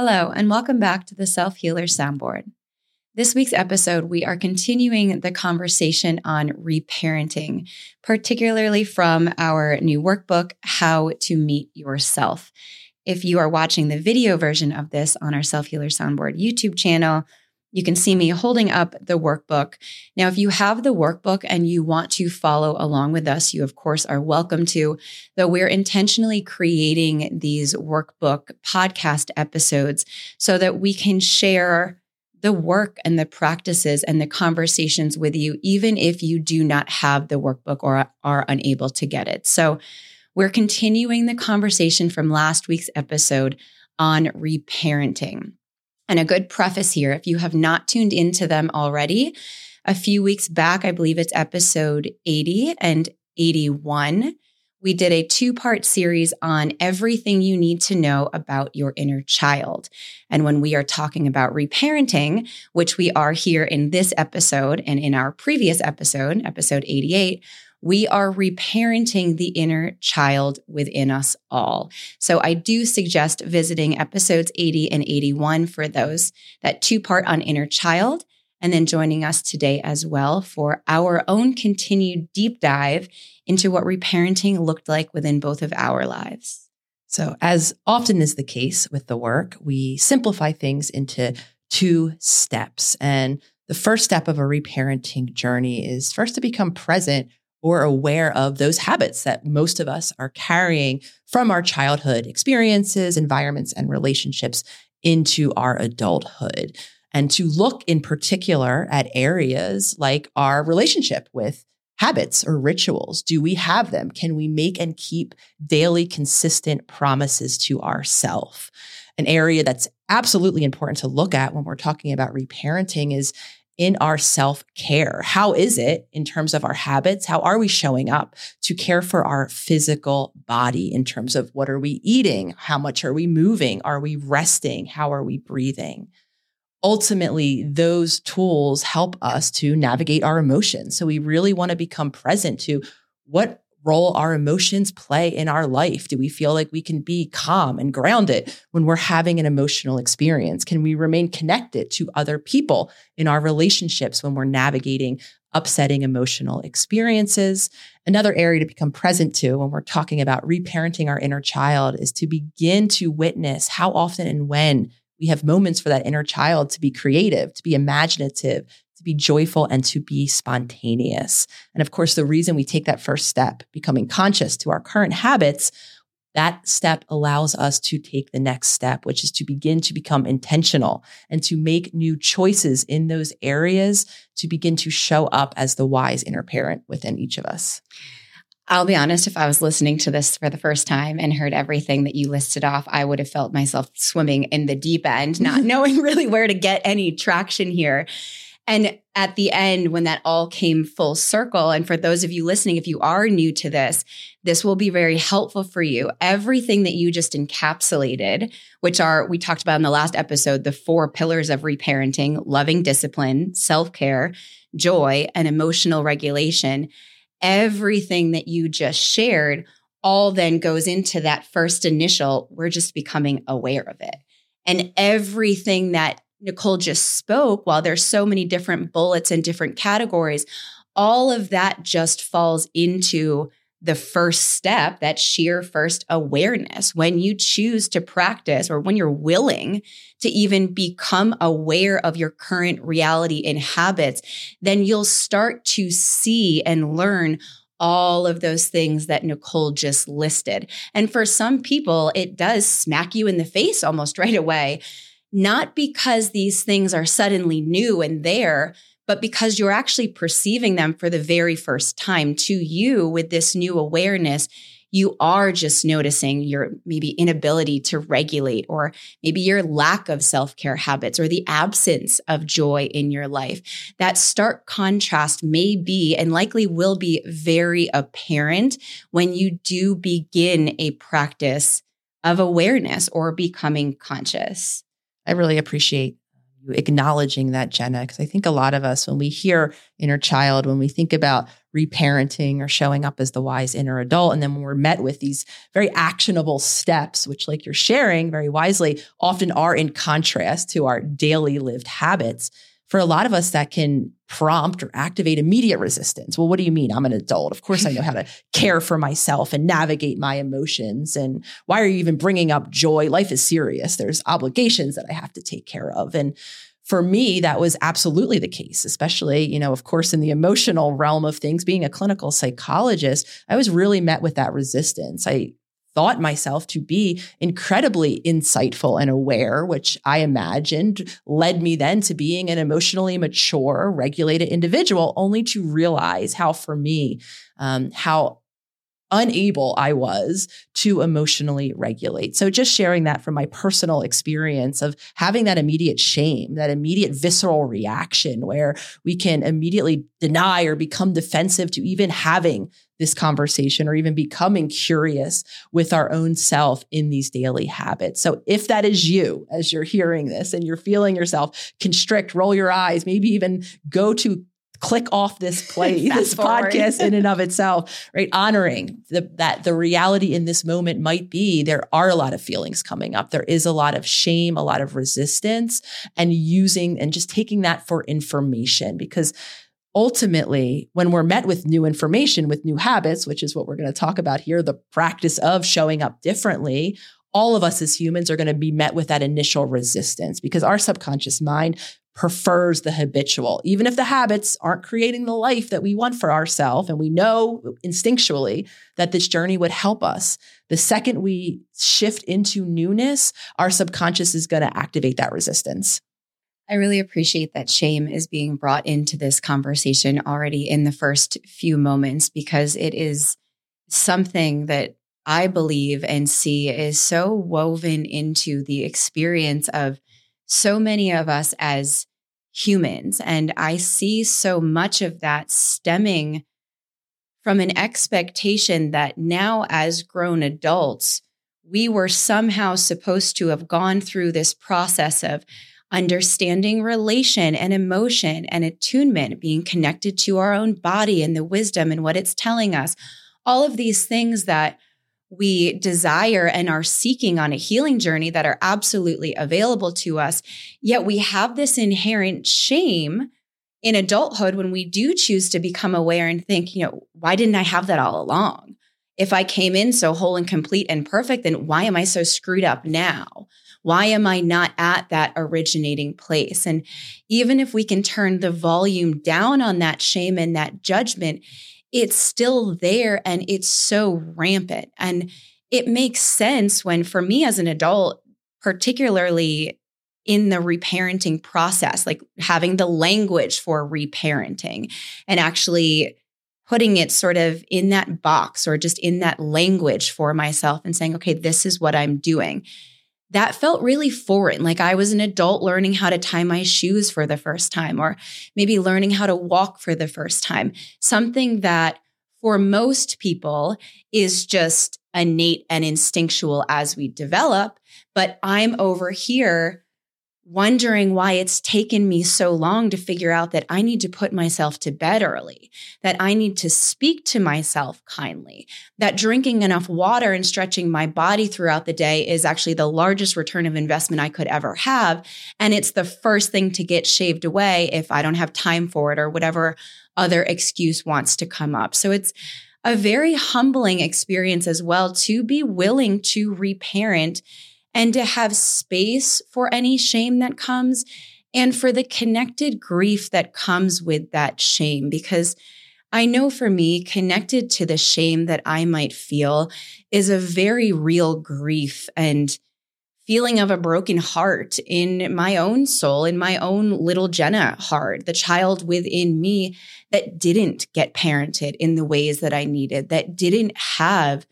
Hello, and welcome back to the Self Healer Soundboard. This week's episode, we are continuing the conversation on reparenting, particularly from our new workbook, How to Meet Yourself. If you are watching the video version of this on our Self Healer Soundboard YouTube channel, you can see me holding up the workbook. Now, if you have the workbook and you want to follow along with us, you of course are welcome to, though we're intentionally creating these workbook podcast episodes so that we can share the work and the practices and the conversations with you, even if you do not have the workbook or are unable to get it. So we're continuing the conversation from last week's episode on reparenting. And a good preface here if you have not tuned into them already, a few weeks back, I believe it's episode 80 and 81, we did a two part series on everything you need to know about your inner child. And when we are talking about reparenting, which we are here in this episode and in our previous episode, episode 88, we are reparenting the inner child within us all. So I do suggest visiting episodes 80 and 81 for those, that two part on inner child, and then joining us today as well for our own continued deep dive into what reparenting looked like within both of our lives. So, as often is the case with the work, we simplify things into two steps. And the first step of a reparenting journey is first to become present or aware of those habits that most of us are carrying from our childhood experiences, environments, and relationships into our adulthood. And to look in particular at areas like our relationship with habits or rituals. Do we have them? Can we make and keep daily consistent promises to ourself? An area that's absolutely important to look at when we're talking about reparenting is in our self care? How is it in terms of our habits? How are we showing up to care for our physical body in terms of what are we eating? How much are we moving? Are we resting? How are we breathing? Ultimately, those tools help us to navigate our emotions. So we really want to become present to what role our emotions play in our life? Do we feel like we can be calm and grounded when we're having an emotional experience? Can we remain connected to other people in our relationships when we're navigating upsetting emotional experiences? Another area to become present to when we're talking about reparenting our inner child is to begin to witness how often and when we have moments for that inner child to be creative, to be imaginative, to be joyful and to be spontaneous. And of course, the reason we take that first step, becoming conscious to our current habits, that step allows us to take the next step, which is to begin to become intentional and to make new choices in those areas to begin to show up as the wise inner parent within each of us. I'll be honest, if I was listening to this for the first time and heard everything that you listed off, I would have felt myself swimming in the deep end, not knowing really where to get any traction here. And at the end, when that all came full circle, and for those of you listening, if you are new to this, this will be very helpful for you. Everything that you just encapsulated, which are, we talked about in the last episode, the four pillars of reparenting loving discipline, self care, joy, and emotional regulation. Everything that you just shared all then goes into that first initial, we're just becoming aware of it. And everything that Nicole just spoke, while there's so many different bullets and different categories, all of that just falls into the first step, that sheer first awareness. When you choose to practice or when you're willing to even become aware of your current reality and habits, then you'll start to see and learn all of those things that Nicole just listed. And for some people, it does smack you in the face almost right away not because these things are suddenly new and there, but because you're actually perceiving them for the very first time to you with this new awareness. You are just noticing your maybe inability to regulate, or maybe your lack of self care habits, or the absence of joy in your life. That stark contrast may be and likely will be very apparent when you do begin a practice of awareness or becoming conscious. I really appreciate you acknowledging that, Jenna, because I think a lot of us, when we hear inner child, when we think about reparenting or showing up as the wise inner adult. And then when we're met with these very actionable steps, which, like you're sharing very wisely, often are in contrast to our daily lived habits, for a lot of us, that can prompt or activate immediate resistance. Well, what do you mean? I'm an adult. Of course, I know how to care for myself and navigate my emotions. And why are you even bringing up joy? Life is serious. There's obligations that I have to take care of. And for me, that was absolutely the case, especially, you know, of course, in the emotional realm of things, being a clinical psychologist, I was really met with that resistance. I thought myself to be incredibly insightful and aware, which I imagined led me then to being an emotionally mature, regulated individual, only to realize how, for me, um, how unable I was to emotionally regulate. So just sharing that from my personal experience of having that immediate shame, that immediate visceral reaction where we can immediately deny or become defensive to even having this conversation or even becoming curious with our own self in these daily habits. So if that is you as you're hearing this and you're feeling yourself constrict, roll your eyes, maybe even go to click off this play, this forward. podcast in and of itself, right? Honoring the, that the reality in this moment might be there are a lot of feelings coming up. There is a lot of shame, a lot of resistance, and using and just taking that for information because ultimately, when we're met with new information, with new habits, which is what we're going to talk about here, the practice of showing up differently, all of us as humans are going to be met with that initial resistance because our subconscious mind prefers the habitual, even if the habits aren't creating the life that we want for ourselves. And we know instinctually that this journey would help us. The second we shift into newness, our subconscious is going to activate that resistance. I really appreciate that shame is being brought into this conversation already in the first few moments because it is something that I believe and see is so woven into the experience of so many of us as humans. And I see so much of that stemming from an expectation that now, as grown adults, we were somehow supposed to have gone through this process of understanding relation and emotion and attunement, being connected to our own body and the wisdom and what it's telling us. All of these things that we desire and are seeking on a healing journey that are absolutely available to us. Yet we have this inherent shame in adulthood when we do choose to become aware and think, you know, why didn't I have that all along? If I came in so whole and complete and perfect, then why am I so screwed up now? Why am I not at that originating place? And even if we can turn the volume down on that shame and that judgment, it's still there and it's so rampant. And it makes sense when, for me as an adult, particularly in the reparenting process, like having the language for reparenting and actually putting it sort of in that box or just in that language for myself and saying, okay, this is what I'm doing that felt really foreign. Like I was an adult learning how to tie my shoes for the first time, or maybe learning how to walk for the first time. Something that for most people is just innate and instinctual as we develop. But I'm over here wondering why it's taken me so long to figure out that I need to put myself to bed early, that I need to speak to myself kindly, that drinking enough water and stretching my body throughout the day is actually the largest return of investment I could ever have. And it's the first thing to get shaved away if I don't have time for it or whatever other excuse wants to come up. So it's a very humbling experience as well to be willing to reparent and to have space for any shame that comes and for the connected grief that comes with that shame. Because I know for me, connected to the shame that I might feel is a very real grief and feeling of a broken heart in my own soul, in my own little Jenna heart, the child within me that didn't get parented in the ways that I needed, that didn't have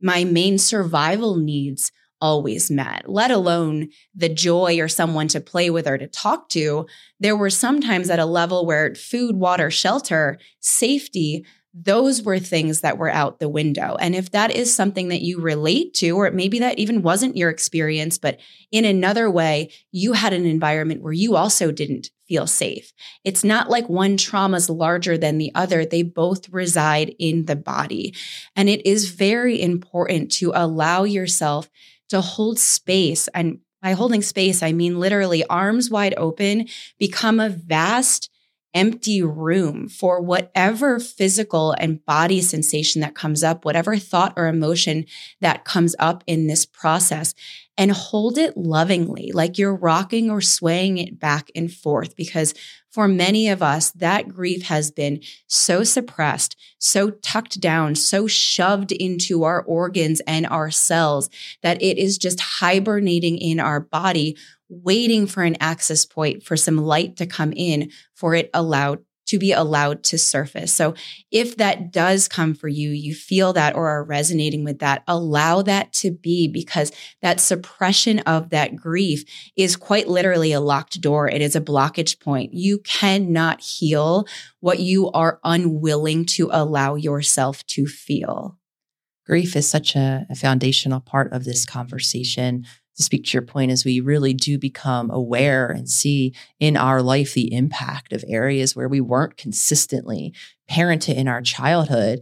my main survival needs always met, let alone the joy or someone to play with or to talk to. There were sometimes at a level where food, water, shelter, safety those were things that were out the window. And if that is something that you relate to, or maybe that even wasn't your experience, but in another way, you had an environment where you also didn't feel safe. It's not like one trauma is larger than the other. They both reside in the body. And it is very important to allow yourself to hold space. And by holding space, I mean literally arms wide open, become a vast empty room for whatever physical and body sensation that comes up, whatever thought or emotion that comes up in this process, and hold it lovingly, like you're rocking or swaying it back and forth. Because for many of us, that grief has been so suppressed, so tucked down, so shoved into our organs and our cells that it is just hibernating in our body waiting for an access point for some light to come in for it allowed to be allowed to surface. So if that does come for you, you feel that or are resonating with that, allow that to be because that suppression of that grief is quite literally a locked door. It is a blockage point. You cannot heal what you are unwilling to allow yourself to feel. Grief is such a, a foundational part of this conversation to speak to your point as we really do become aware and see in our life the impact of areas where we weren't consistently parented in our childhood.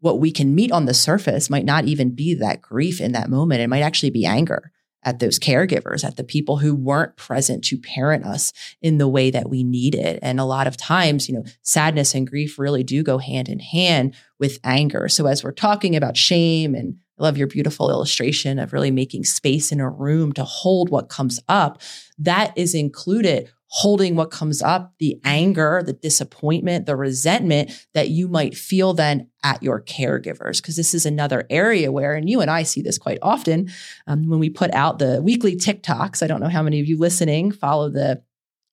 What we can meet on the surface might not even be that grief in that moment. It might actually be anger at those caregivers at the people who weren't present to parent us in the way that we needed and a lot of times you know sadness and grief really do go hand in hand with anger. So as we're talking about shame and I love your beautiful illustration of really making space in a room to hold what comes up. That is included holding what comes up, the anger, the disappointment, the resentment that you might feel then at your caregivers. Because this is another area where, and you and I see this quite often um, when we put out the weekly TikToks. I don't know how many of you listening follow the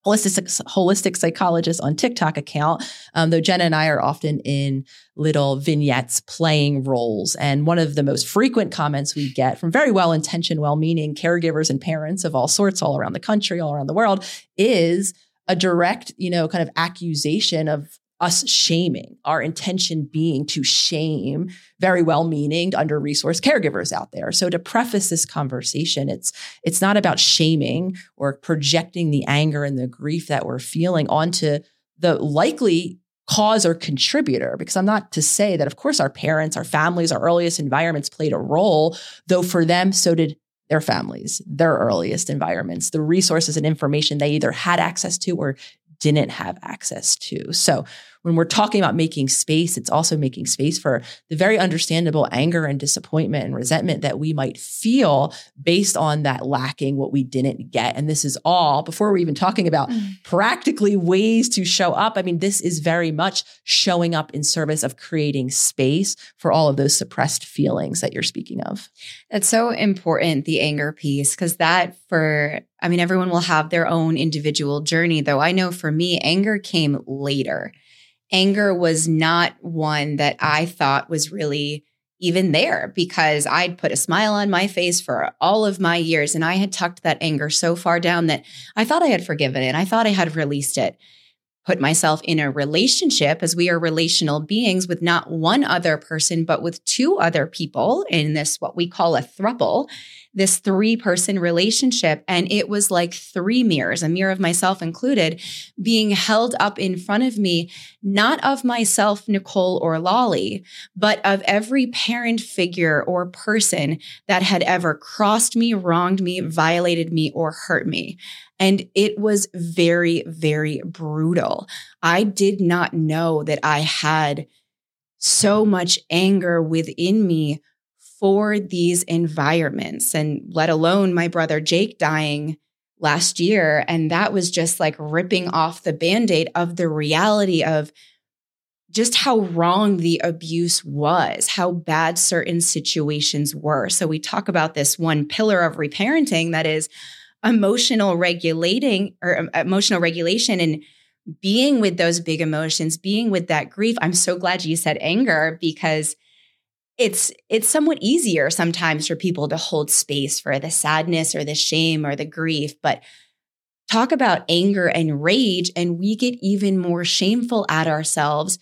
holistic holistic psychologist on TikTok account. Um, though Jenna and I are often in little vignettes playing roles, and one of the most frequent comments we get from very well intentioned, well meaning caregivers and parents of all sorts, all around the country, all around the world, is a direct, you know, kind of accusation of us shaming, our intention being to shame very well meaning, under resourced caregivers out there. So to preface this conversation, it's it's not about shaming or projecting the anger and the grief that we're feeling onto the likely cause or contributor because I'm not to say that of course our parents, our families, our earliest environments played a role, though for them so did their families, their earliest environments, the resources and information they either had access to or didn't have access to. So when we're talking about making space, it's also making space for the very understandable anger and disappointment and resentment that we might feel based on that lacking what we didn't get. And this is all before we're even talking about mm. practically ways to show up. I mean, this is very much showing up in service of creating space for all of those suppressed feelings that you're speaking of. That's so important, the anger piece, because that for I mean, everyone will have their own individual journey, though. I know for me, anger came later anger was not one that I thought was really even there because I'd put a smile on my face for all of my years and I had tucked that anger so far down that I thought I had forgiven it. I thought I had released it. Put myself in a relationship as we are relational beings with not one other person, but with two other people in this, what we call a thruple this three person relationship. And it was like three mirrors, a mirror of myself included, being held up in front of me, not of myself, Nicole or Lolly, but of every parent figure or person that had ever crossed me, wronged me, violated me, or hurt me. And it was very, very brutal. I did not know that I had so much anger within me for these environments and let alone my brother Jake dying last year. And that was just like ripping off the band aid of the reality of just how wrong the abuse was, how bad certain situations were. So we talk about this one pillar of reparenting that is emotional regulating or um, emotional regulation and being with those big emotions, being with that grief. I'm so glad you said anger because it's it's somewhat easier sometimes for people to hold space for the sadness or the shame or the grief but talk about anger and rage and we get even more shameful at ourselves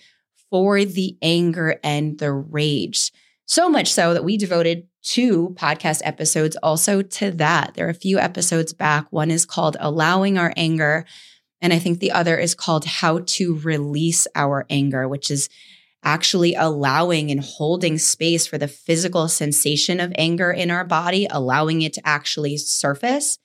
for the anger and the rage. So much so that we devoted two podcast episodes also to that. There are a few episodes back. One is called Allowing Our Anger. And I think the other is called How to Release Our Anger, which is actually allowing and holding space for the physical sensation of anger in our body, allowing it to actually surface.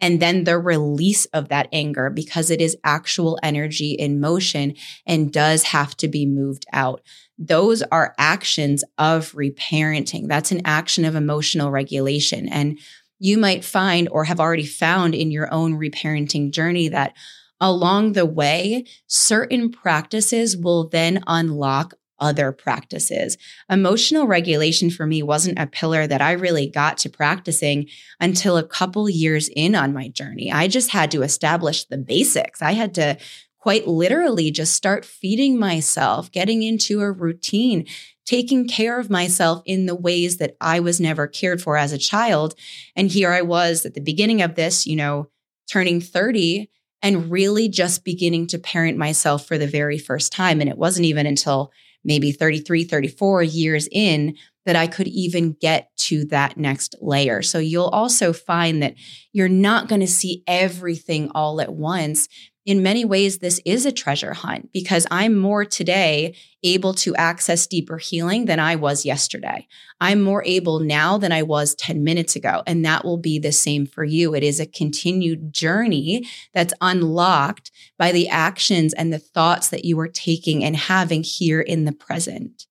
And then the release of that anger because it is actual energy in motion and does have to be moved out. Those are actions of reparenting. That's an action of emotional regulation. And you might find or have already found in your own reparenting journey that along the way, certain practices will then unlock other practices. Emotional regulation for me wasn't a pillar that I really got to practicing until a couple years in on my journey. I just had to establish the basics. I had to quite literally just start feeding myself, getting into a routine, taking care of myself in the ways that I was never cared for as a child. And here I was at the beginning of this, you know, turning 30 and really just beginning to parent myself for the very first time. And it wasn't even until maybe 33, 34 years in that I could even get to that next layer. So you'll also find that you're not going to see everything all at once in many ways, this is a treasure hunt because I'm more today able to access deeper healing than I was yesterday. I'm more able now than I was 10 minutes ago. And that will be the same for you. It is a continued journey that's unlocked by the actions and the thoughts that you are taking and having here in the present.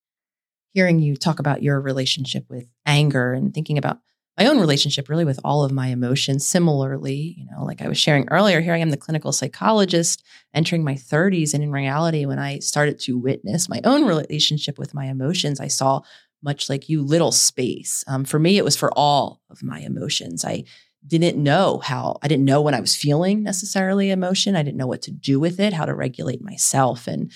Hearing you talk about your relationship with anger and thinking about my own relationship really with all of my emotions. Similarly you know like i was sharing earlier here i am the clinical psychologist entering my 30s and in reality when i started to witness my own relationship with my emotions i saw much like you little space. Um, for me it was for all of my emotions. I didn't know how i didn't know when i was feeling necessarily emotion. I didn't know what to do with it how to regulate myself. And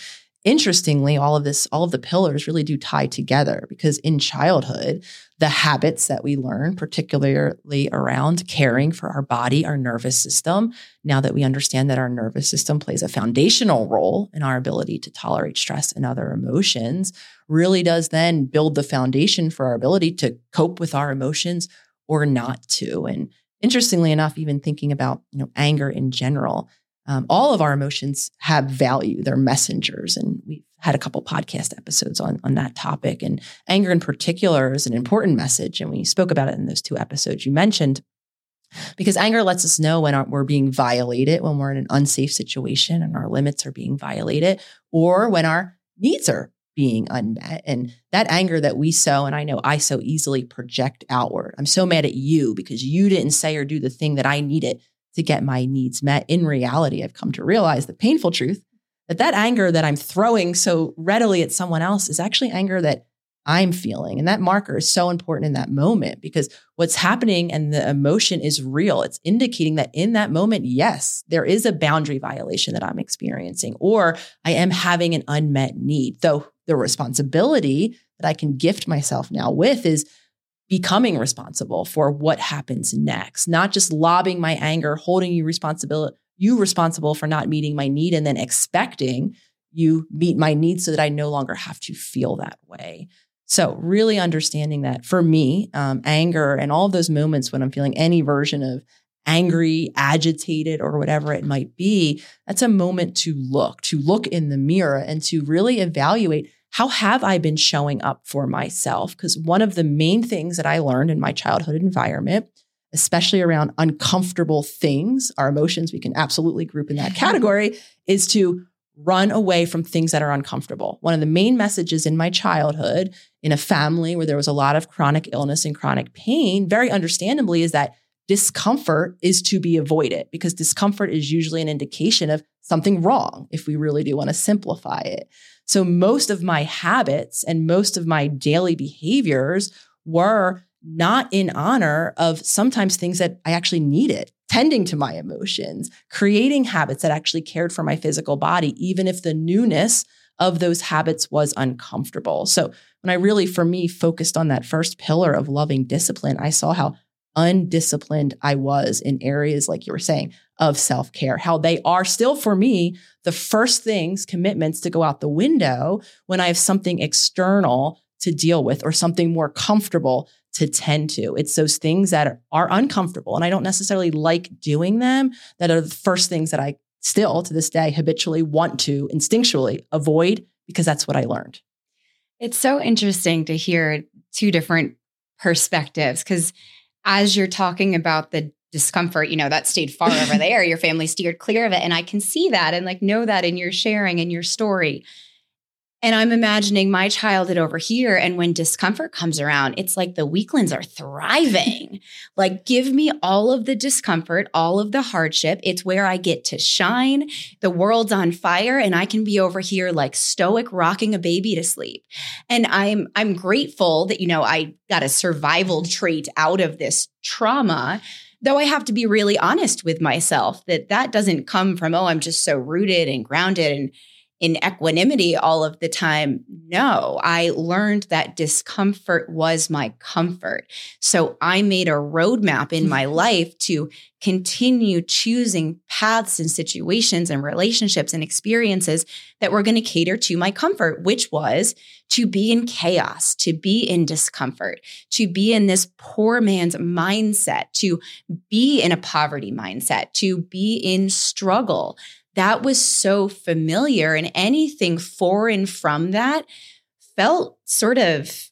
interestingly, all of this, all of the pillars really do tie together because in childhood, the habits that we learn, particularly around caring for our body, our nervous system, now that we understand that our nervous system plays a foundational role in our ability to tolerate stress and other emotions, really does then build the foundation for our ability to cope with our emotions or not to. And interestingly enough, even thinking about, you know, anger in general, um, all of our emotions have value. They're messengers and we've had a couple podcast episodes on, on that topic. And anger in particular is an important message and we spoke about it in those two episodes you mentioned because anger lets us know when we're being violated when we're in an unsafe situation and our limits are being violated or when our needs are being unmet. And that anger that we sow and i know i so easily project outward. I'm so mad at you because you didn't say or do the thing that i needed to get my needs met. In reality, I've come to realize the painful truth that that anger that I'm throwing so readily at someone else is actually anger that I'm feeling. And that marker is so important in that moment because what's happening and the emotion is real. It's indicating that in that moment, yes, there is a boundary violation that I'm experiencing, or I am having an unmet need. Though the responsibility that I can gift myself now with is becoming responsible for what happens next, not just lobbing my anger, holding you responsible, you responsible for not meeting my need and then expecting you meet my needs so that I no longer have to feel that way. So, really understanding that for me, um, anger and all of those moments when I'm feeling any version of angry, agitated, or whatever it might be, that's a moment to look, to look in the mirror and to really evaluate how have I been showing up for myself? Because one of the main things that I learned in my childhood environment, especially around uncomfortable things, our emotions, we can absolutely group in that category, is to run away from things that are uncomfortable. One of the main messages in my childhood, in a family where there was a lot of chronic illness and chronic pain, very understandably, is that discomfort is to be avoided because discomfort is usually an indication of something wrong if we really do want to simplify it. So most of my habits and most of my daily behaviors were not in honor of sometimes things that I actually needed, tending to my emotions, creating habits that actually cared for my physical body, even if the newness of those habits was uncomfortable. So when I really, for me, focused on that first pillar of loving discipline, I saw how undisciplined I was in areas like you were saying of self care, how they are still for me the first things, commitments to go out the window when I have something external to deal with or something more comfortable to tend to. It's those things that are, uncomfortable and I don't necessarily like doing them that are the first things that I still to this day habitually want to instinctually avoid because that's what I learned. It's so interesting to hear two different perspectives because as you're talking about the discomfort, you know, that stayed far over there, your family steered clear of it. And I can see that and like know that in your sharing and your story. And I'm imagining my childhood over here. And when discomfort comes around, it's like the Weaklands are thriving. like, give me all of the discomfort, all of the hardship. It's where I get to shine. The world's on fire, and I can be over here like stoic, rocking a baby to sleep. And I'm I'm grateful that, you know, I got a survival trait out of this trauma though I have to be really honest with myself that that doesn't come from, oh, I'm just so rooted and grounded and in equanimity all of the time. No, I learned that discomfort was my comfort. So I made a roadmap in my mm-hmm. life to continue choosing paths and situations and relationships and experiences that were going to cater to my comfort, which was to be in chaos, to be in discomfort, to be in this poor man's mindset, to be in a poverty mindset, to be in struggle that was so familiar and anything foreign from that felt sort of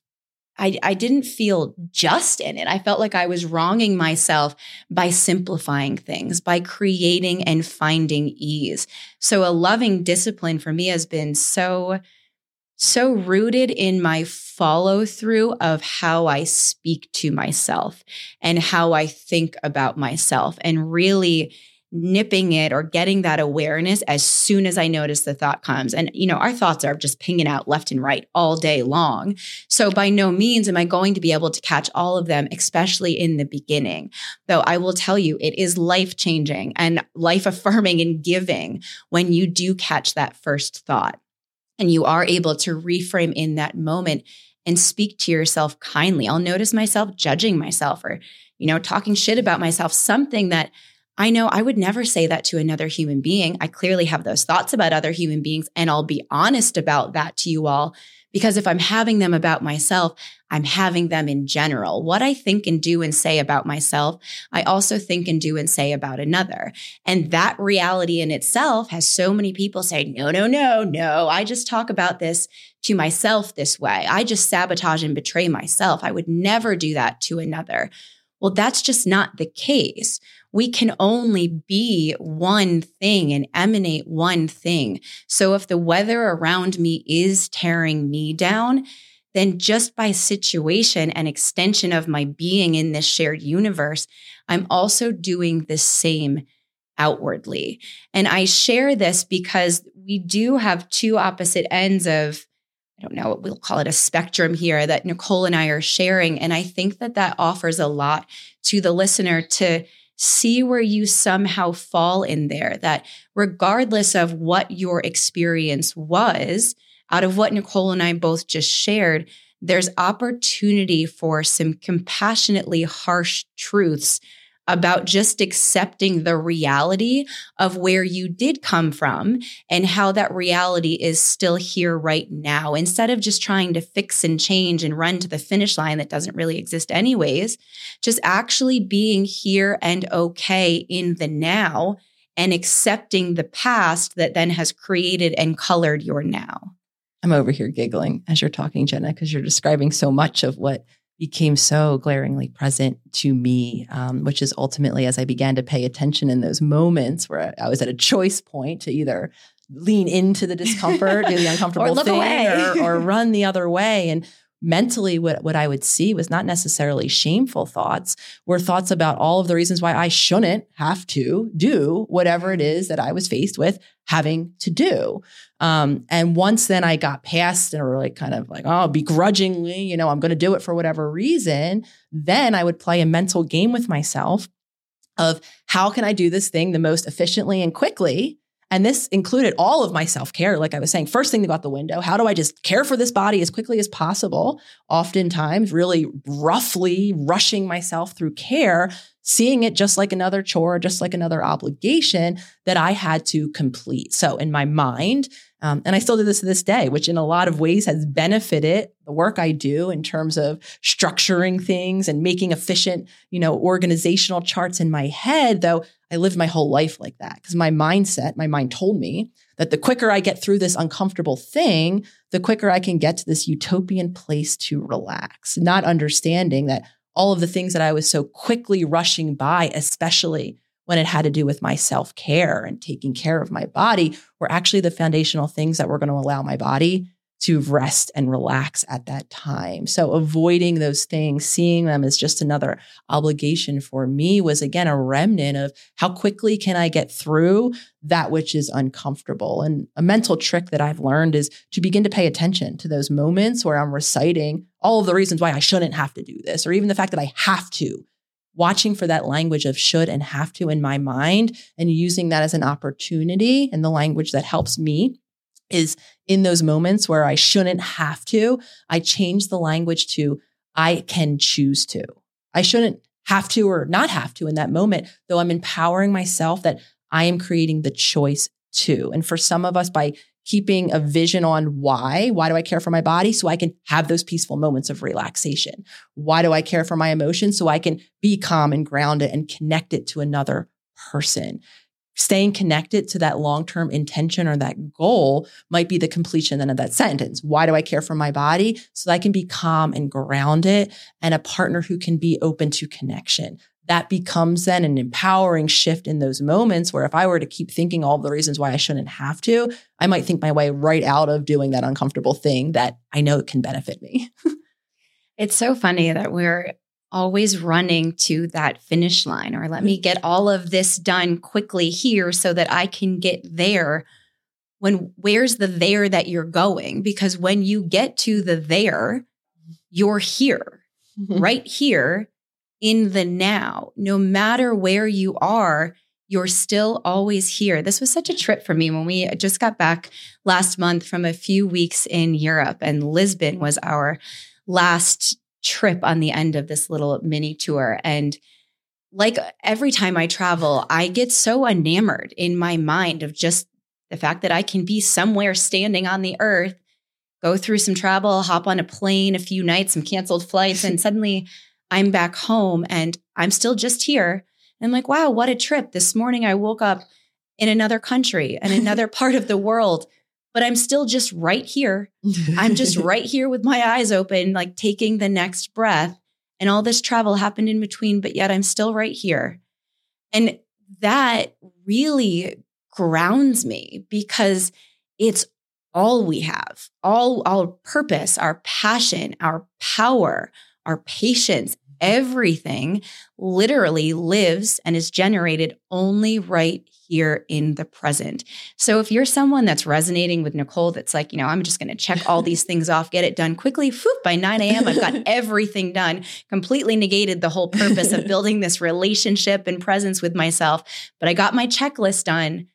I, I didn't feel just in it. I felt like I was wronging myself by simplifying things, by creating and finding ease. So, a loving discipline for me has been so, so rooted in my follow through of how I speak to myself and how I think about myself, and really nipping it or getting that awareness as soon as I notice the thought comes. And, you know, our thoughts are just pinging out left and right all day long. So by no means am I going to be able to catch all of them, especially in the beginning. Though I will tell you, it is life changing and life affirming and giving when you do catch that first thought and you are able to reframe in that moment and speak to yourself kindly. I'll notice myself judging myself or, you know, talking shit about myself, something that I know I would never say that to another human being. I clearly have those thoughts about other human beings, and I'll be honest about that to you all. Because if I'm having them about myself, I'm having them in general. What I think and do and say about myself, I also think and do and say about another. And that reality in itself has so many people say, no, no, no, no, I just talk about this to myself this way. I just sabotage and betray myself. I would never do that to another. Well, that's just not the case we can only be one thing and emanate one thing. So if the weather around me is tearing me down, then just by situation and extension of my being in this shared universe, I'm also doing the same outwardly. And I share this because we do have two opposite ends of I don't know, we'll call it a spectrum here that Nicole and I are sharing. And I think that that offers a lot to the listener to see where you somehow fall in there. That regardless of what your experience was, out of what Nicole and I both just shared, there's opportunity for some compassionately harsh truths about just accepting the reality of where you did come from and how that reality is still here right now. Instead of just trying to fix and change and run to the finish line that doesn't really exist, anyways, just actually being here and okay in the now and accepting the past that then has created and colored your now. I'm over here giggling as you're talking, Jenna, because you're describing so much of what became so glaringly present to me, um, which is ultimately as I began to pay attention in those moments where I was at a choice point to either lean into the discomfort, do the uncomfortable or thing, or, or run the other way. And mentally what, what I would see was not necessarily shameful thoughts, were thoughts about all of the reasons why I shouldn't have to do whatever it is that I was faced with having to do. Um, and once then I got past and were like kind of like, oh, begrudgingly, you know, I'm going to do it for whatever reason, then I would play a mental game with myself of how can I do this thing the most efficiently and quickly And this included all of my self care. Like I was saying, first thing to go out the window, how do I just care for this body as quickly as possible? Oftentimes, really roughly rushing myself through care, seeing it just like another chore, just like another obligation that I had to complete. So in my mind, um, and I still do this to this day, which in a lot of ways has benefited the work I do in terms of structuring things and making efficient, you know, organizational charts in my head. Though I lived my whole life like that because my mindset, my mind told me that the quicker I get through this uncomfortable thing, the quicker I can get to this utopian place to relax, not understanding that all of the things that I was so quickly rushing by, especially when it had to do with my self care and taking care of my body were actually the foundational things that were going to allow my body to rest and relax at that time. So avoiding those things, seeing them as just another obligation for me was again a remnant of how quickly can I get through that which is uncomfortable. And a mental trick that I've learned is to begin to pay attention to those moments where I'm reciting all of the reasons why I shouldn't have to do this, or even the fact that I have to watching for that language of should and have to in my mind and using that as an opportunity and the language that helps me is in those moments where I shouldn't have to, I change the language to I can choose to. I shouldn't have to or not have to in that moment, though I'm empowering myself that I am creating the choice to. And for some of us, by keeping a vision on why. Why do I care for my body? So I can have those peaceful moments of relaxation. Why do I care for my emotions? So I can be calm and grounded and connected to another person. Staying connected to that long term intention or that goal might be the completion then of that sentence. Why do I care for my body? So that I can be calm and grounded and a partner who can be open to connection that becomes then an empowering shift in those moments where if I were to keep thinking all the reasons why I shouldn't have to, I might think my way right out of doing that uncomfortable thing that I know can benefit me. it's so funny that we're always running to that finish line or let me get all of this done quickly here so that I can get there. When where's the there that you're going? Because when you get to the there, you're here, mm-hmm. right here in the now. No matter where you are, you're still always here. This was such a trip for me when we just got back last month from a few weeks in Europe, and Lisbon was our last trip on the end of this little mini tour. And like every time I travel, I get so enamored in my mind of just the fact that I can be somewhere standing on the earth, go through some travel, hop on a plane, a few nights, some canceled flights, and suddenly I'm back home and I'm still just here. And I'm like, wow, what a trip. This morning I woke up in another country and another part of the world, but I'm still just right here. I'm just right here with my eyes open, like taking the next breath. And all this travel happened in between, but yet I'm still right here. And that really grounds me because it's all we have, all our purpose, our passion, our power, our patience, everything literally lives and is generated only right here in the present. So if you're someone that's resonating with Nicole, that's like, you know, I'm just going to check all these things off, get it done quickly. Whew, by 9 a.m., I've got everything done, completely negated the whole purpose of building this relationship and presence with myself. But I got my checklist done.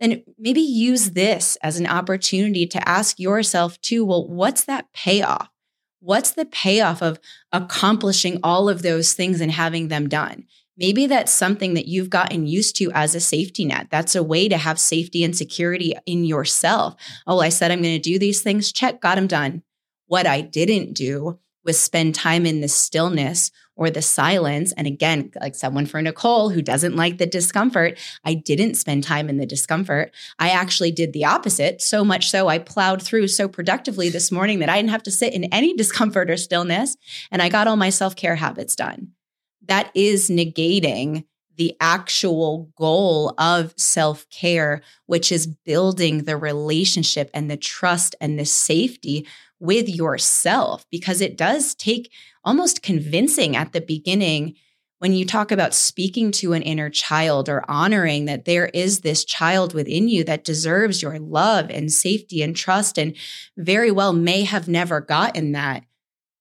Then maybe use this as an opportunity to ask yourself, too, well, what's that payoff? What's the payoff of accomplishing all of those things and having them done? Maybe that's something that you've gotten used to as a safety net. That's a way to have safety and security in yourself. Oh, I said I'm going to do these things. Check, got them done. What I didn't do was spend time in the stillness or the silence. And again, like someone for Nicole who doesn't like the discomfort, I didn't spend time in the discomfort. I actually did the opposite. So much so I plowed through so productively this morning that I didn't have to sit in any discomfort or stillness. And I got all my self care habits done. That is negating the actual goal of self care, which is building the relationship and the trust and the safety with yourself because it does take almost convincing at the beginning when you talk about speaking to an inner child or honoring that there is this child within you that deserves your love and safety and trust and very well may have never gotten that.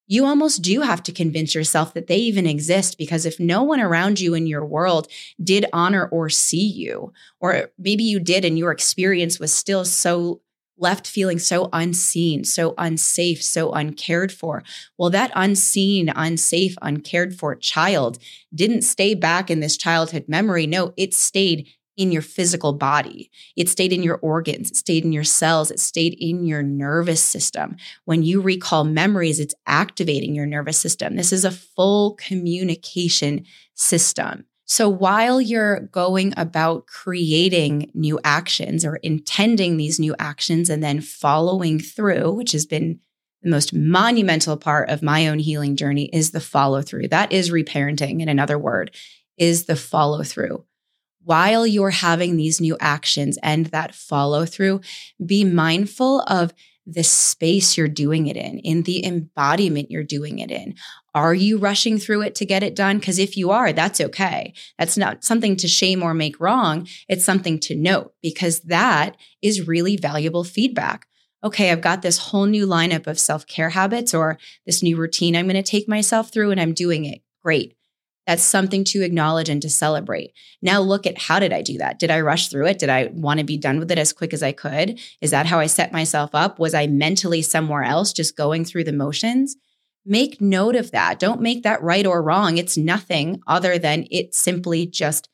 You almost do have to convince yourself that they even exist because if no one around you in your world did honor or see you, or maybe you did and your experience was still so left feeling so unseen, so unsafe, so uncared for. Well, that unseen, unsafe, uncared for child didn't stay back in this childhood memory. No, it stayed in your physical body. It stayed in your organs, it stayed in your cells, it stayed in your nervous system. When you recall memories, it's activating your nervous system. This is a full communication system. So while you're going about creating new actions or intending these new actions and then following through, which has been the most monumental part of my own healing journey is the follow through. That is reparenting in another word, is the follow through while you're having these new actions and that follow through, be mindful of the space you're doing it in, in the embodiment you're doing it in. Are you rushing through it to get it done? Because if you are, that's okay. That's not something to shame or make wrong. It's something to note because that is really valuable feedback. Okay, I've got this whole new lineup of self care habits or this new routine I'm going to take myself through and I'm doing it. Great. That's something to acknowledge and to celebrate. Now look at how did I do that? Did I rush through it? Did I want to be done with it as quick as I could? Is that how I set myself up? Was I mentally somewhere else just going through the motions? Make note of that. Don't make that right or wrong. It's nothing other than it simply just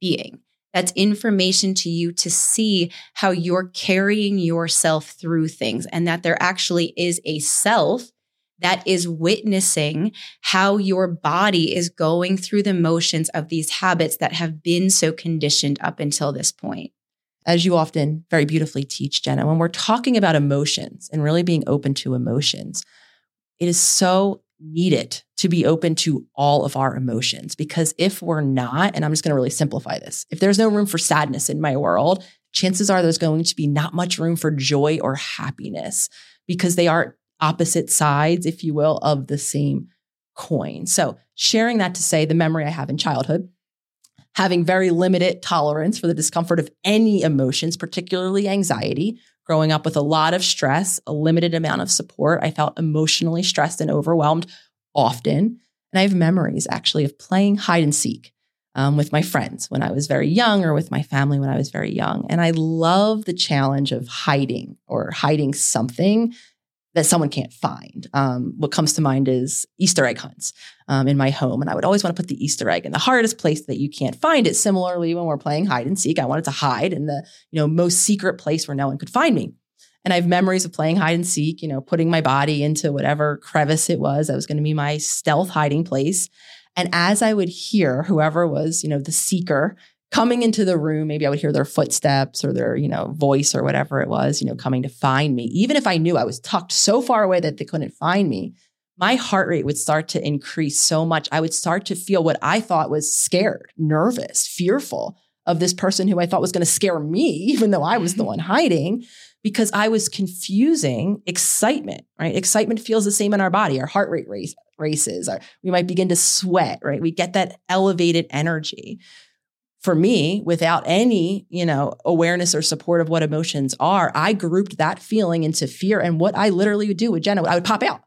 being. That's information to you to see how you're carrying yourself through things and that there actually is a self that is witnessing how your body is going through the motions of these habits that have been so conditioned up until this point. As you often very beautifully teach, Jenna, when we're talking about emotions and really being open to emotions, it is so needed to be open to all of our emotions because if we're not, and I'm just going to really simplify this, if there's no room for sadness in my world, chances are there's going to be not much room for joy or happiness because they are opposite sides, if you will, of the same coin. So, sharing that to say the memory I have in childhood, having very limited tolerance for the discomfort of any emotions, particularly anxiety, growing up with a lot of stress, a limited amount of support. I felt emotionally stressed and overwhelmed often. And I have memories actually of playing hide and seek um, with my friends when I was very young or with my family when I was very young. And I love the challenge of hiding or hiding something that someone can't find. Um, what comes to mind is Easter egg hunts um, in my home. And I would always want to put the Easter egg in the hardest place that you can't find it. Similarly, when we're playing hide and seek, I wanted to hide in the you know most secret place where no one could find me. And I have memories of playing hide and seek, you know, putting my body into whatever crevice it was that was going to be my stealth hiding place. And as I would hear whoever was, you know, the seeker coming into the room, maybe I would hear their footsteps or their, you know, voice or whatever it was, you know, coming to find me. Even if I knew I was tucked so far away that they couldn't find me, my heart rate would start to increase so much. I would start to feel what I thought was scared, nervous, fearful of this person who I thought was going to scare me, even though I was the mm-hmm. one hiding, because I was confusing excitement, right? Excitement feels the same in our body. Our heart rate race, races, our, we might begin to sweat, right? We get that elevated energy for me without any you know awareness or support of what emotions are i grouped that feeling into fear and what i literally would do with jenna. I would pop out.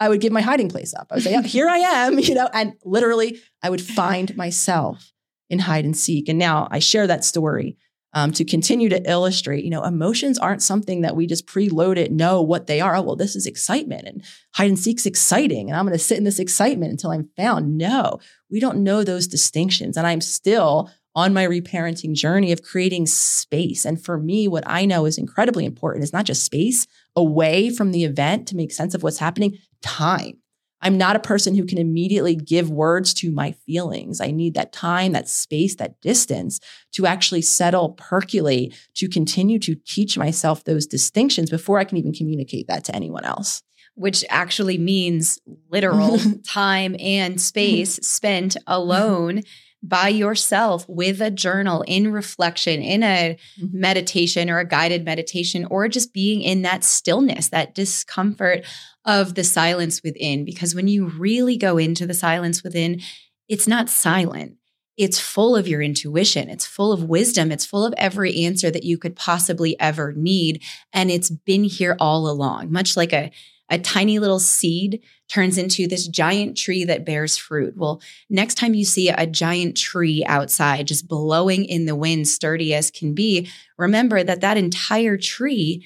I would give my hiding place up. I would say yeah, here i am you know and literally i would find myself in hide and seek. And now i share that story um, to continue to illustrate you know emotions aren't something that we just preload it know what they are. Oh well this is excitement and hide and seek's exciting and i'm going to sit in this excitement until i'm found. No we don't know those distinctions and i'm still on my reparenting journey of creating space. And for me, what I know is incredibly important is not just space away from the event to make sense of what's happening, time. I'm not a person who can immediately give words to my feelings. I need that time, that space, that distance to actually settle, percolate, to continue to teach myself those distinctions before I can even communicate that to anyone else which actually means literal time and space spent alone by yourself with a journal in reflection, in a mm-hmm. meditation or a guided meditation, or just being in that stillness, that discomfort of the silence within. Because when you really go into the silence within, it's not silent. It's full of your intuition. It's full of wisdom. It's full of every answer that you could possibly ever need. And it's been here all along, much like a A tiny little seed turns into this giant tree that bears fruit. Well, next time you see a giant tree outside just blowing in the wind, sturdy as can be, remember that that entire tree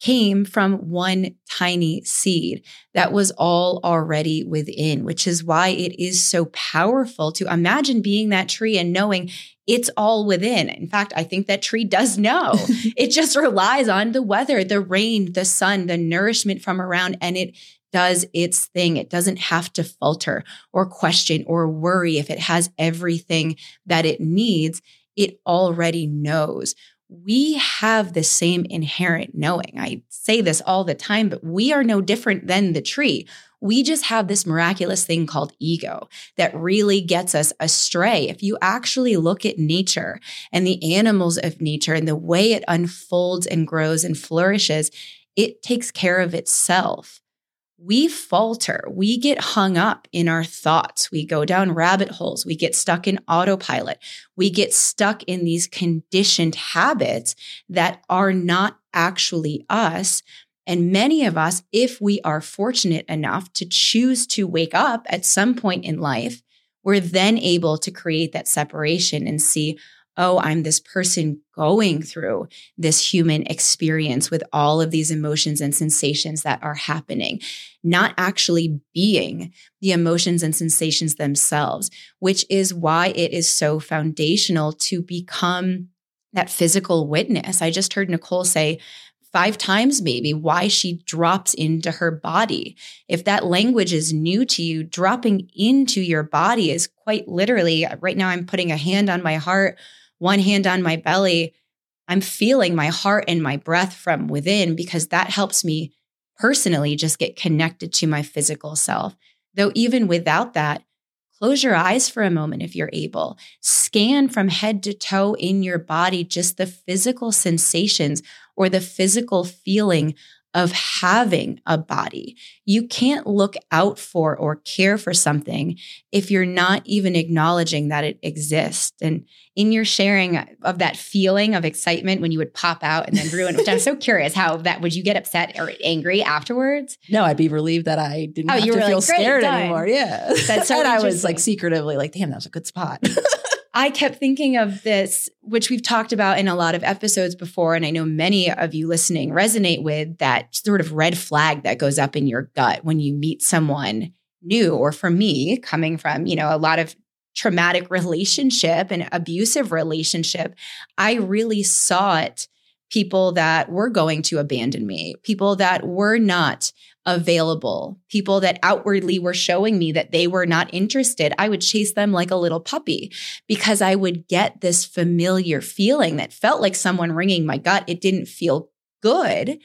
came from one tiny seed that was all already within, which is why it is so powerful to imagine being that tree and knowing it's all within. In fact, I think that tree does know. it just relies on the weather, the rain, the sun, the nourishment from around, and it does its thing. It doesn't have to falter or question or worry if it has everything that it needs. It already knows we have the same inherent knowing. I say this all the time, but we are no different than the tree. We just have this miraculous thing called ego that really gets us astray. If you actually look at nature and the animals of nature and the way it unfolds and grows and flourishes, it takes care of itself we falter. We get hung up in our thoughts. We go down rabbit holes. We get stuck in autopilot. We get stuck in these conditioned habits that are not actually us. And many of us, if we are fortunate enough to choose to wake up at some point in life, we're then able to create that separation and see, oh, I'm this person going through this human experience with all of these emotions and sensations that are happening, not actually being the emotions and sensations themselves, which is why it is so foundational to become that physical witness. I just heard Nicole say, five times maybe why she drops into her body. If that language is new to you, dropping into your body is quite literally right now I'm putting a hand on my heart one hand on my belly, I'm feeling my heart and my breath from within because that helps me personally just get connected to my physical self. Though, even without that, close your eyes for a moment if you're able. Scan from head to toe in your body just the physical sensations or the physical feeling of having a body. You can't look out for or care for something if you're not even acknowledging that it exists. And in your sharing of that feeling of excitement when you would pop out and then ruin, which I'm so curious how that would you get upset or angry afterwards? No, I'd be relieved that I didn't oh, have to feel like, scared done. anymore. Yeah. That's so and I was like secretively like, damn, that was a good spot. I kept thinking of this, which we've talked about in a lot of episodes before. And I know many of you listening resonate with that sort of red flag that goes up in your gut when you meet someone new. Or for me, coming from, you know, a lot of traumatic relationship and abusive relationship, I really sought people that were going to abandon me, people that were not available, people that outwardly were showing me that they were not interested, I would chase them like a little puppy because I would get this familiar feeling that felt like someone wringing my gut. It didn't feel good,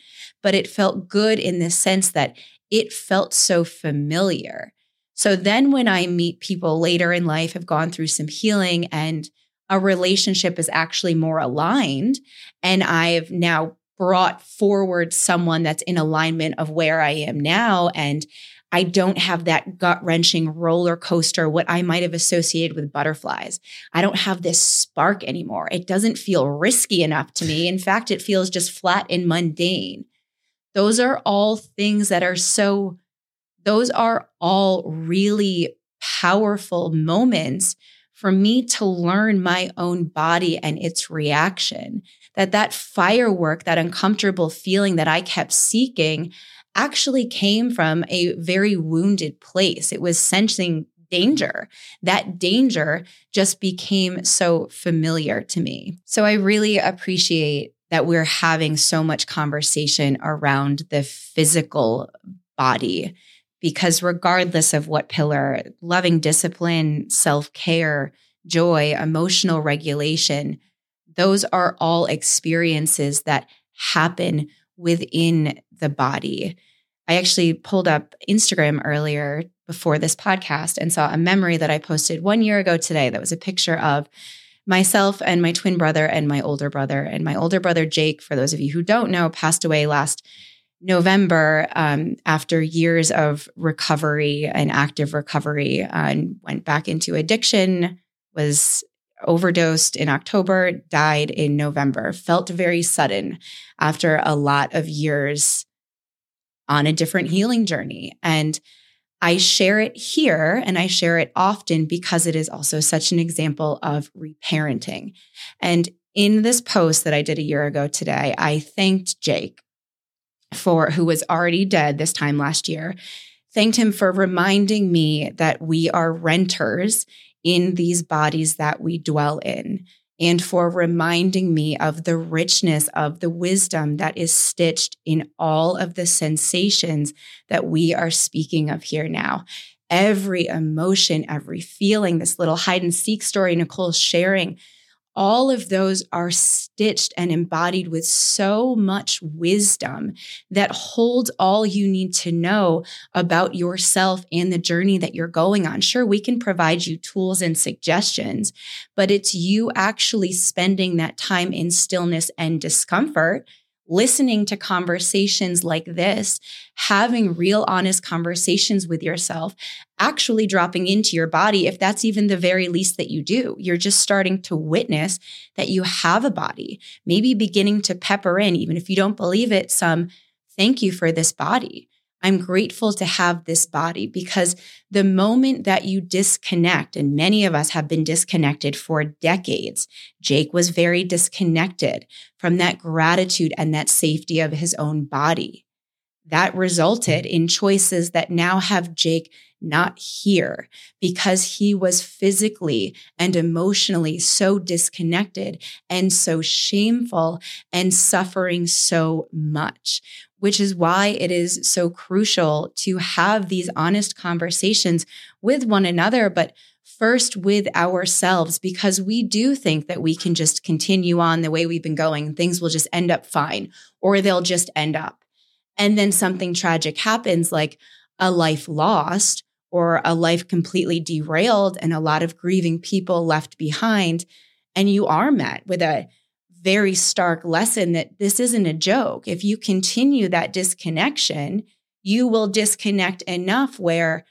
but it felt good in the sense that it felt so familiar. So then when I meet people later in life, have gone through some healing and a relationship is actually more aligned, and I've now brought forward someone that's in alignment of where I am now. And I don't have that gut wrenching roller coaster, what I might have associated with butterflies. I don't have this spark anymore. It doesn't feel risky enough to me. In fact, it feels just flat and mundane. Those are all things that are so, those are all really powerful moments for me to learn my own body and its reaction that that firework, that uncomfortable feeling that I kept seeking actually came from a very wounded place. It was sensing danger. That danger just became so familiar to me. So I really appreciate that we're having so much conversation around the physical body because regardless of what pillar, loving discipline, self care, joy, emotional regulation, those are all experiences that happen within the body. I actually pulled up Instagram earlier before this podcast and saw a memory that I posted one year ago today that was a picture of myself and my twin brother and my older brother. And my older brother, Jake, for those of you who don't know, passed away last November um, after years of recovery and active recovery and went back into addiction, was overdosed in October, died in November. Felt very sudden after a lot of years on a different healing journey. And I share it here and I share it often because it is also such an example of reparenting. And in this post that I did a year ago today, I thanked Jake for who was already dead this time last year, thanked him for reminding me that we are renters in these bodies that we dwell in and for reminding me of the richness of the wisdom that is stitched in all of the sensations that we are speaking of here now. Every emotion, every feeling, this little hide and seek story Nicole's sharing all of those are stitched and embodied with so much wisdom that holds all you need to know about yourself and the journey that you're going on. Sure, we can provide you tools and suggestions, but it's you actually spending that time in stillness and discomfort listening to conversations like this, having real honest conversations with yourself, actually dropping into your body, if that's even the very least that you do. You're just starting to witness that you have a body, maybe beginning to pepper in, even if you don't believe it, some thank you for this body. I'm grateful to have this body because the moment that you disconnect, and many of us have been disconnected for decades, Jake was very disconnected from that gratitude and that safety of his own body. That resulted in choices that now have Jake not here because he was physically and emotionally so disconnected and so shameful and suffering so much which is why it is so crucial to have these honest conversations with one another, but first with ourselves, because we do think that we can just continue on the way we've been going. Things will just end up fine, or they'll just end up. And then something tragic happens, like a life lost or a life completely derailed and a lot of grieving people left behind. And you are met with a very stark lesson that this isn't a joke. If you continue that disconnection, you will disconnect enough where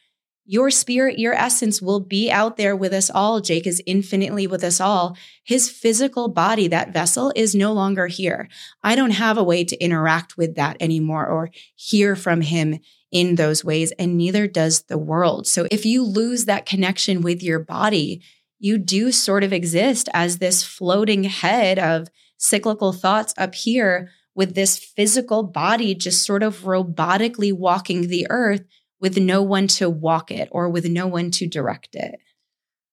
your spirit, your essence will be out there with us all. Jake is infinitely with us all. His physical body, that vessel, is no longer here. I don't have a way to interact with that anymore or hear from him in those ways, and neither does the world. So if you lose that connection with your body, you do sort of exist as this floating head of cyclical thoughts up here with this physical body just sort of robotically walking the earth with no one to walk it or with no one to direct it.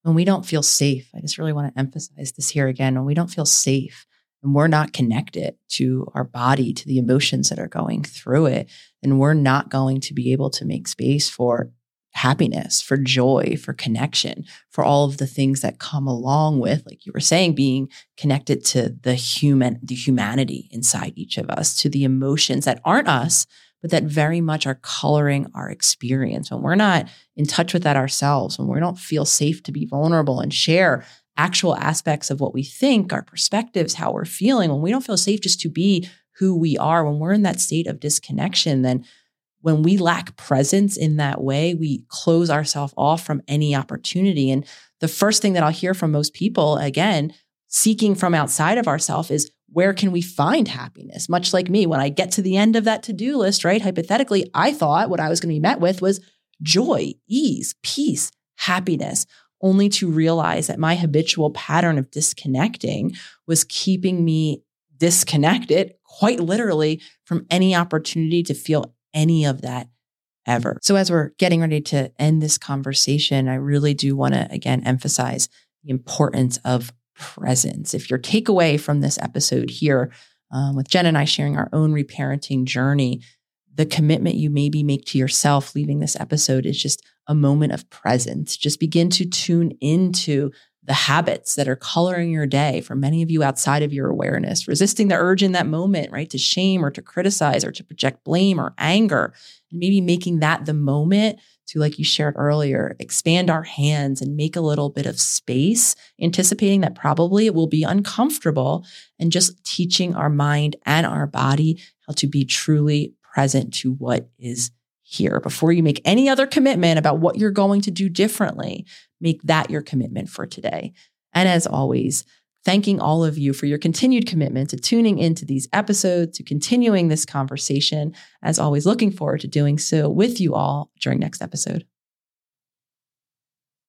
When we don't feel safe, I just really want to emphasize this here again. When we don't feel safe and we're not connected to our body, to the emotions that are going through it, then we're not going to be able to make space for happiness, for joy, for connection, for all of the things that come along with, like you were saying, being connected to the human, the humanity inside each of us, to the emotions that aren't us, but that very much are coloring our experience. When we're not in touch with that ourselves, when we don't feel safe to be vulnerable and share actual aspects of what we think, our perspectives, how we're feeling, when we don't feel safe just to be who we are, when we're in that state of disconnection, then when we lack presence in that way, we close ourselves off from any opportunity. And the first thing that I'll hear from most people, again, seeking from outside of ourselves is where can we find happiness? Much like me, when I get to the end of that to do list, right? Hypothetically, I thought what I was going to be met with was joy, ease, peace, happiness, only to realize that my habitual pattern of disconnecting was keeping me disconnected, quite literally, from any opportunity to feel any of that ever. So, as we're getting ready to end this conversation, I really do want to again emphasize the importance of presence. If your takeaway from this episode here, um, with Jen and I sharing our own reparenting journey, the commitment you maybe make to yourself leaving this episode is just a moment of presence. Just begin to tune into the habits that are coloring your day for many of you outside of your awareness, resisting the urge in that moment, right? To shame or to criticize or to project blame or anger, and maybe making that the moment to, like you shared earlier, expand our hands and make a little bit of space, anticipating that probably it will be uncomfortable and just teaching our mind and our body how to be truly present to what is here before you make any other commitment about what you're going to do differently. Make that your commitment for today. And as always, thanking all of you for your continued commitment to tuning into these episodes, to continuing this conversation. As always, looking forward to doing so with you all during next episode.